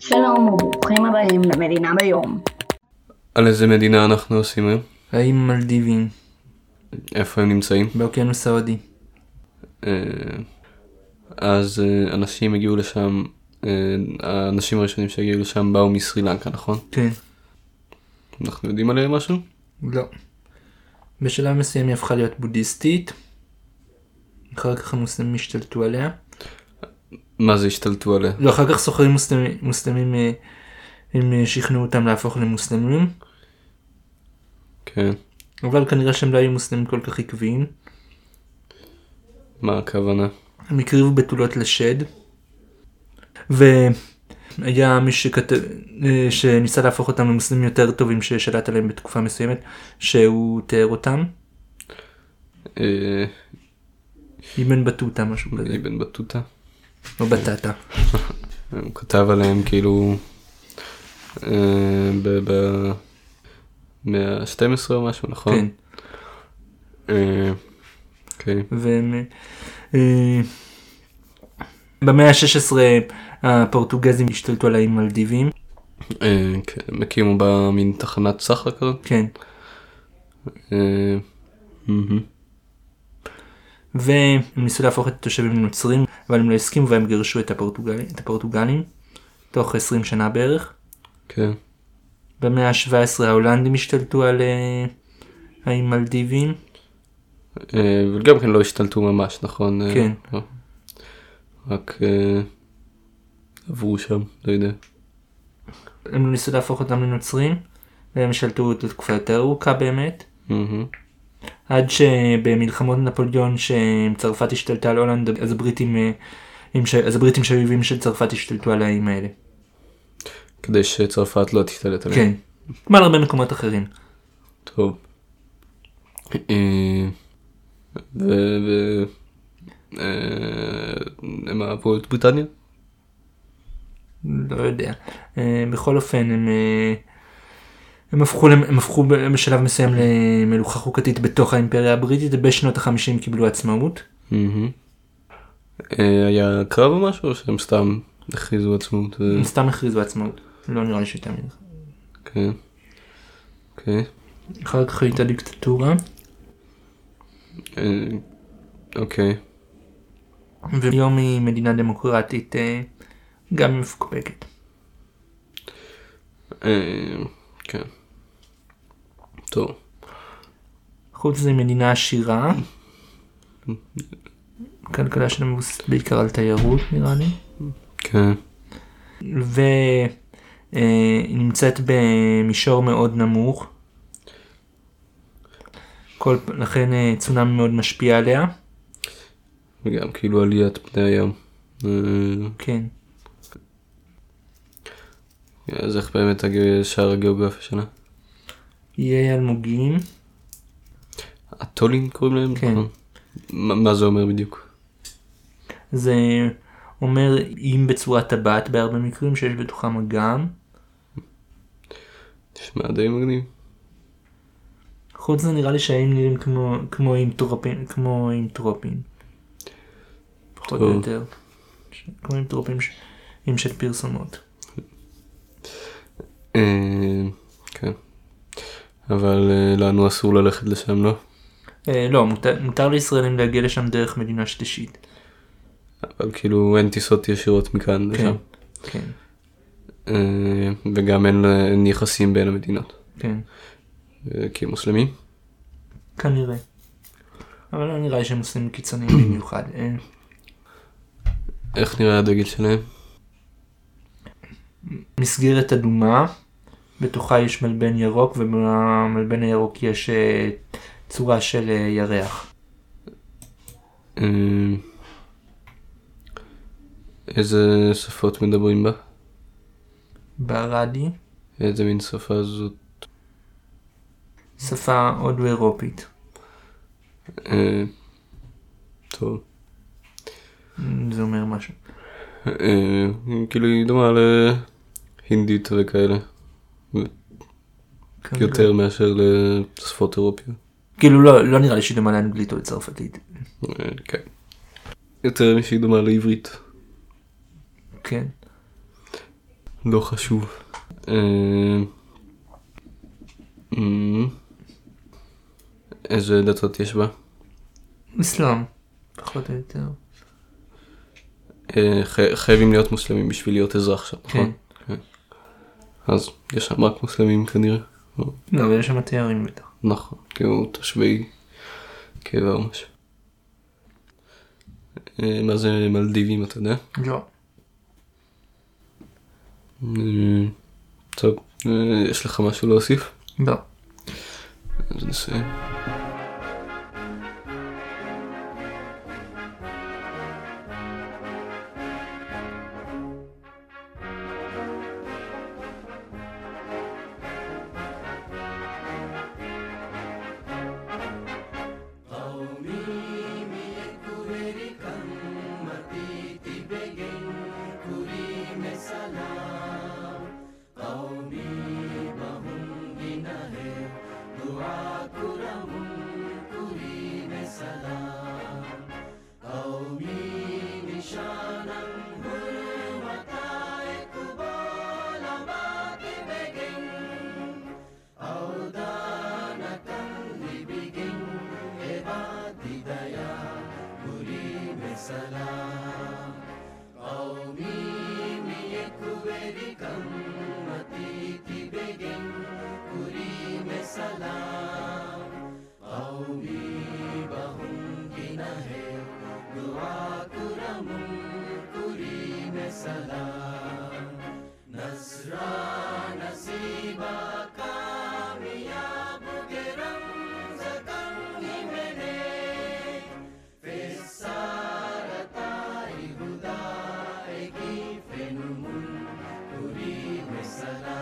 שלום וברוכים הבאים למדינה ביום. על איזה מדינה אנחנו עושים היום? האיים מלדיבים, איפה הם נמצאים? באוקיינוס ההודי. אה, אז אה, אנשים הגיעו לשם, אה, האנשים הראשונים שהגיעו לשם באו מסרי לנקה, נכון? כן. אנחנו יודעים עליהם משהו? לא. בשלב מסוים היא הפכה להיות בודהיסטית. אחר כך המוסלמים השתלטו עליה. מה זה השתלטו עליה? לא, אחר כך סוחרים מוסלמים, מוסלמים אה, הם אה, שכנעו אותם להפוך למוסלמים. כן. אבל כנראה שהם לא היו מוסלמים כל כך עקביים. מה הכוונה? הם הקריבו בתולות לשד. והיה מי שכת... אה, שניסה להפוך אותם למוסלמים יותר טובים ששלט עליהם בתקופה מסוימת, שהוא תיאר אותם. אה, אבן בטוטה משהו כזה. אבן בטוטה. או בטטה. הוא כתב עליהם כאילו אה, ב... ב- מאה ה-12 או משהו, נכון? כן. אה, אוקיי. אה, במאה ה-16 הפורטוגזים השתלטו על האיים מלדיבים. אה, כן, הם הקימו בה מין תחנת סחר כזאת. כן. והם ניסו להפוך את התושבים לנוצרים, אבל הם לא הסכימו והם גירשו את הפורטוגלים, את הפורטוגלים תוך 20 שנה בערך. כן. במאה ה-17 ההולנדים השתלטו על אה, האיים מלדיבים. אה, וגם כן לא השתלטו ממש, נכון? אה, כן. לא. רק אה, עברו שם, לא יודע. הם ניסו להפוך אותם לנוצרים, והם שלטו לתקופה יותר ארוכה באמת. מהמם. עד שבמלחמות נפוליאון שצרפת השתלטה על הולנד אז הבריטים אה, אז הבריטים שהיו של צרפת השתלטו על האיים האלה. כדי שצרפת לא תשתלט עליהם. כן. כמו על הרבה מקומות אחרים. טוב. אה, ו... ו... אה, הם אהבו את בריטניה? לא יודע. בכל אופן הם הם הפכו הם הפכו בשלב מסוים למלוכה חוקתית בתוך האימפריה הבריטית ובשנות החמישים קיבלו עצמאות. אה, היה קרב או משהו או שהם סתם הכריזו עצמאות? ו- הם סתם הכריזו עצמאות. לא נראה לי שהייתה מלך. כן. אוקיי. אחר כך הייתה דיקטטורה אה, אוקיי. והיום היא מדינה דמוקרטית אה, גם מפוקפקת. אה, כן. טוב. חוץ מזה מדינה עשירה. הכלכלה שלה מבוססת בעיקר על תיירות נראה לי. כן. והיא נמצאת במישור מאוד נמוך. כל, לכן אה, צונאמי מאוד משפיע עליה. וגם כאילו עליית פני הים. אה, כן. אז איך באמת הג- שער הגיאוגרפיה שלה? איי אלמוגים. אטולים קוראים להם? כן. מה זה אומר בדיוק? זה אומר איים בצורת טבעת בהרבה מקרים שיש בתוכם אגם. נשמע די מגניב. חוץ מזה נראה לי שהאיים נראים כמו כמו איים טרופים כמו איים טרופים. פחות או. יותר. ש- כמו איים טרופים ש- איים של פרסומות. אה, כן. אבל אה, לנו אסור ללכת לשם, לא? אה, לא מותר, מותר לישראלים להגיע לשם דרך מדינה שלישית. אבל כאילו אין טיסות ישירות מכאן כן. לשם. כן. אה, וגם אין אין יחסים בין המדינות. כן. אה, כי הם מוסלמים? כנראה. אבל לא נראה לי שהם מוסלמים קיצוניים במיוחד. איך נראה הדגל שלהם? מסגרת אדומה, בתוכה יש מלבן ירוק ובמלבן הירוק יש אה, צורה של אה, ירח. אה, איזה שפות מדברים בה? ברדי, איזה מין שפה זאת? שפה הודו אירופית. אה, טוב. זה אומר משהו. אה, כאילו היא דומה להינדית וכאלה. כנראה. יותר מאשר לשפות אירופיות. כאילו לא, לא נראה לי שהיא דומה לאנגלית או לצרפתית. אה, כן. יותר משהיא דומה לעברית. כן. לא חשוב. אה, אמ, איזה דתות יש בה? אסלאם. פחות או יותר. אה, חי- חייבים להיות מוסלמים בשביל להיות אזרח שם, נכון? כן. אז יש שם רק מוסלמים כנראה. או- לא, אבל יש שם תיירים בטח. נכון, כאילו תושבי קבע או משהו. אה, מה זה מלדיבים אתה יודע? לא. אה, טוב, אה, יש לך משהו להוסיף? לא. אז נסיים. எனும் உன் குறி மெசலா